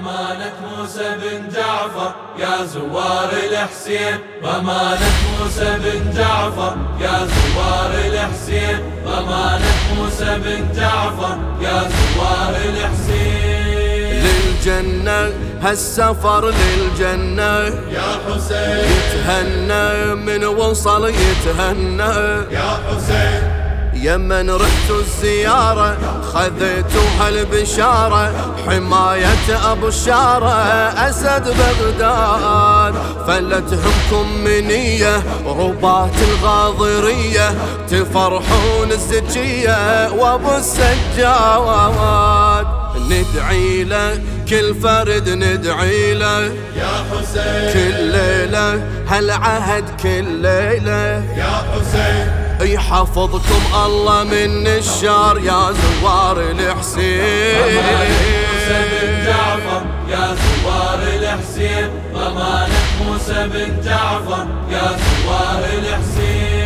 ضمانة موسى بن جعفر يا زوار الحسين ضمانة موسى بن جعفر يا زوار الحسين ضمانة موسى بن جعفر يا زوار الحسين. للجنة هالسفر للجنة. يا حسين. يتهنى من وصل يتهنى. يا حسين. يمن رحت الزيارة خذيتوا هالبشارة حماية أبو الشارة أسد بغداد. فلتهمكم منية رباط الغاضرية تفرحون الزكية وأبو السجاد. ندعي له كل فرد ندعي له يا حسين. كل ليلة هالعهد كل ليلة. يا حسين. يحفظكم الله من الشر يا زوار الحسين. موسى بن جعفر يا زوار الحسين ضمانة موسى بن جعفر يا زوار الحسين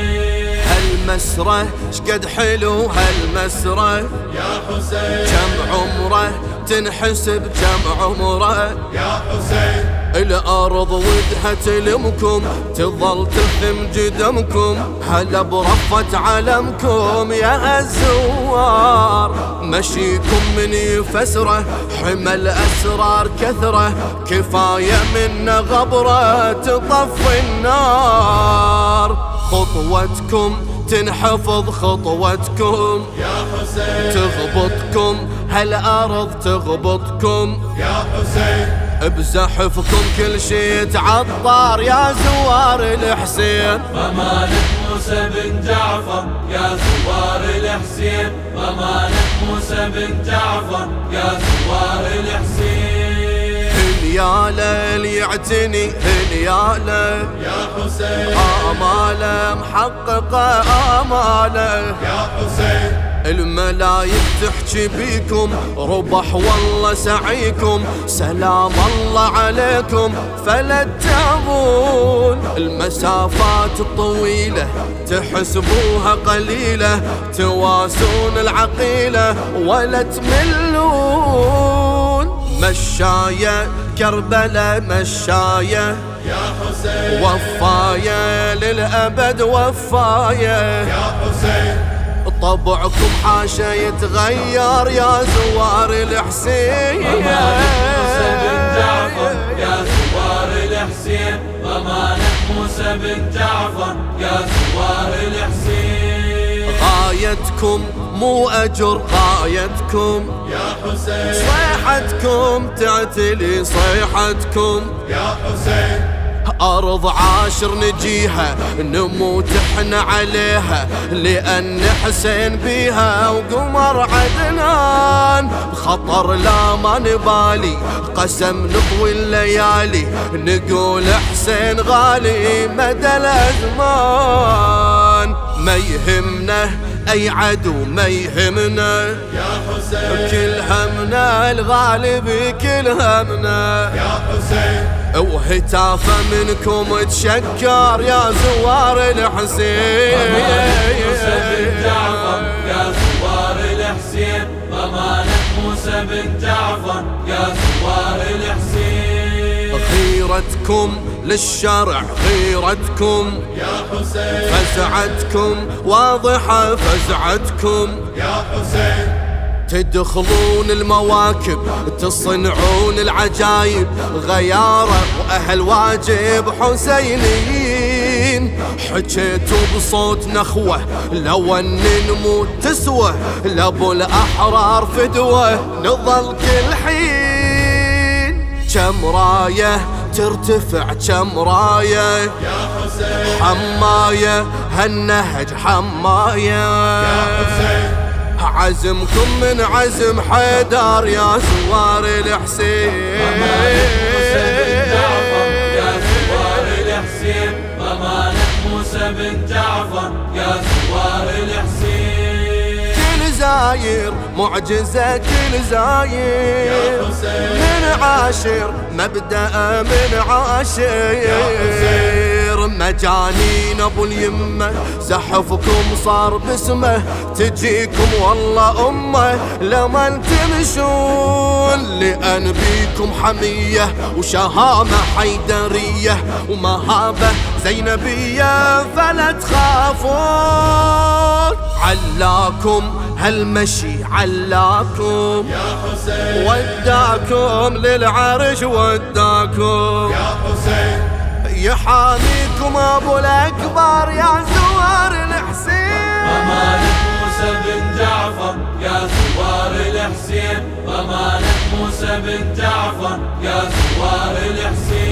هالمسرة شقد حلو هالمسرة يا حسين كم عمرة تنحسب؟ كم عمرة؟ يا حسين. الأرض ودها تلمكم تظل تثم جدمكم. هلا برفة علمكم يا الزوار مشيكم من يفسره حمل أسرار كثرة. كفاية من غبرة تطفي النار. خطوتكم تنحفظ خطوتكم. يا حسين. تغبطكم هالأرض تغبطكم؟ يا حسين. بزحفكم كل شي يتعطر يا زوار الحسين. ضمانة موسى بن جعفر يا زوار الحسين. ضمانة موسى بن جعفر يا زوار الحسين. هنياله اللي يعتني؟ هنياله يا حسين. آماله محققة آماله. يا حسين. الملايك تحكي بيكم ربح والله سعيكم. سلام الله عليكم. فلا تتعبون المسافات الطويلة تحسبوها قليلة. تواسون العقيلة ولا تملون. مشاية كربلة مشاية. يا حسين وفاية للأبد وفاية. يا حسين. طبعكم حاشا يتغير يا زوار الحسين. يا زوار الحسين. ضمانة موسى بن جعفر يا زوار الحسين. غايتكم مو أجر غايتكم يا حسين. صيحتكم تعتلي صيحتكم يا حسين. أرض عاشر نجيها نموت إحنا عليها لأن حسين بيها وقمر عدنان. خطر لا ما نبالي قسم نطوي الليالي نقول حسين غالي مدى الأزمان. ما يهمنا أي عدو ما يهمنا يا حسين. كل همنا الغالب كل همنا. يا حسين. وهتافه منكم تشكر يا زوار الحسين. موسى بن جعفر يا زوار الحسين. ضمانة موسى بن جعفر يا زوار الحسين. غيرتكم للشرع غيرتكم يا حسين. فزعتكم واضحة فزعتكم. يا حسين. تدخلون المواكب تصنعون العجايب غيارة وأهل واجب حسينيين. حكيتوا بصوت نخوة لو أن نموت تسوى لابو الأحرار فدوة نظل كل حين كم راية ترتفع كم راية يا حسين حماية هالنهج حماية. يا حسين. عزمكم من عزم حيدر يا زوار الحسين. يا الحسين موسى بن جعفر يا الحسين كل زاير معجزة كل زاير يا حسين من عاشر مبدأ من عاشر. يا حسين مجانين ابو اليمه زحفكم صار باسمه. تجيكم والله أمه لما تمشون لأن بيكم حمية. وشهامة حيدرية ومهابة زينبية فلا تخافون. علاكم هالمشي علاكم. يا حسين. وداكم للعرش وداكم. يا حسين. يحاميكم أبو الأكبر يا زوار الحسين. ضمانك موسى بن جعفر يا زوار الحسين. ضمانك موسى بن جعفر يا زوار الحسين.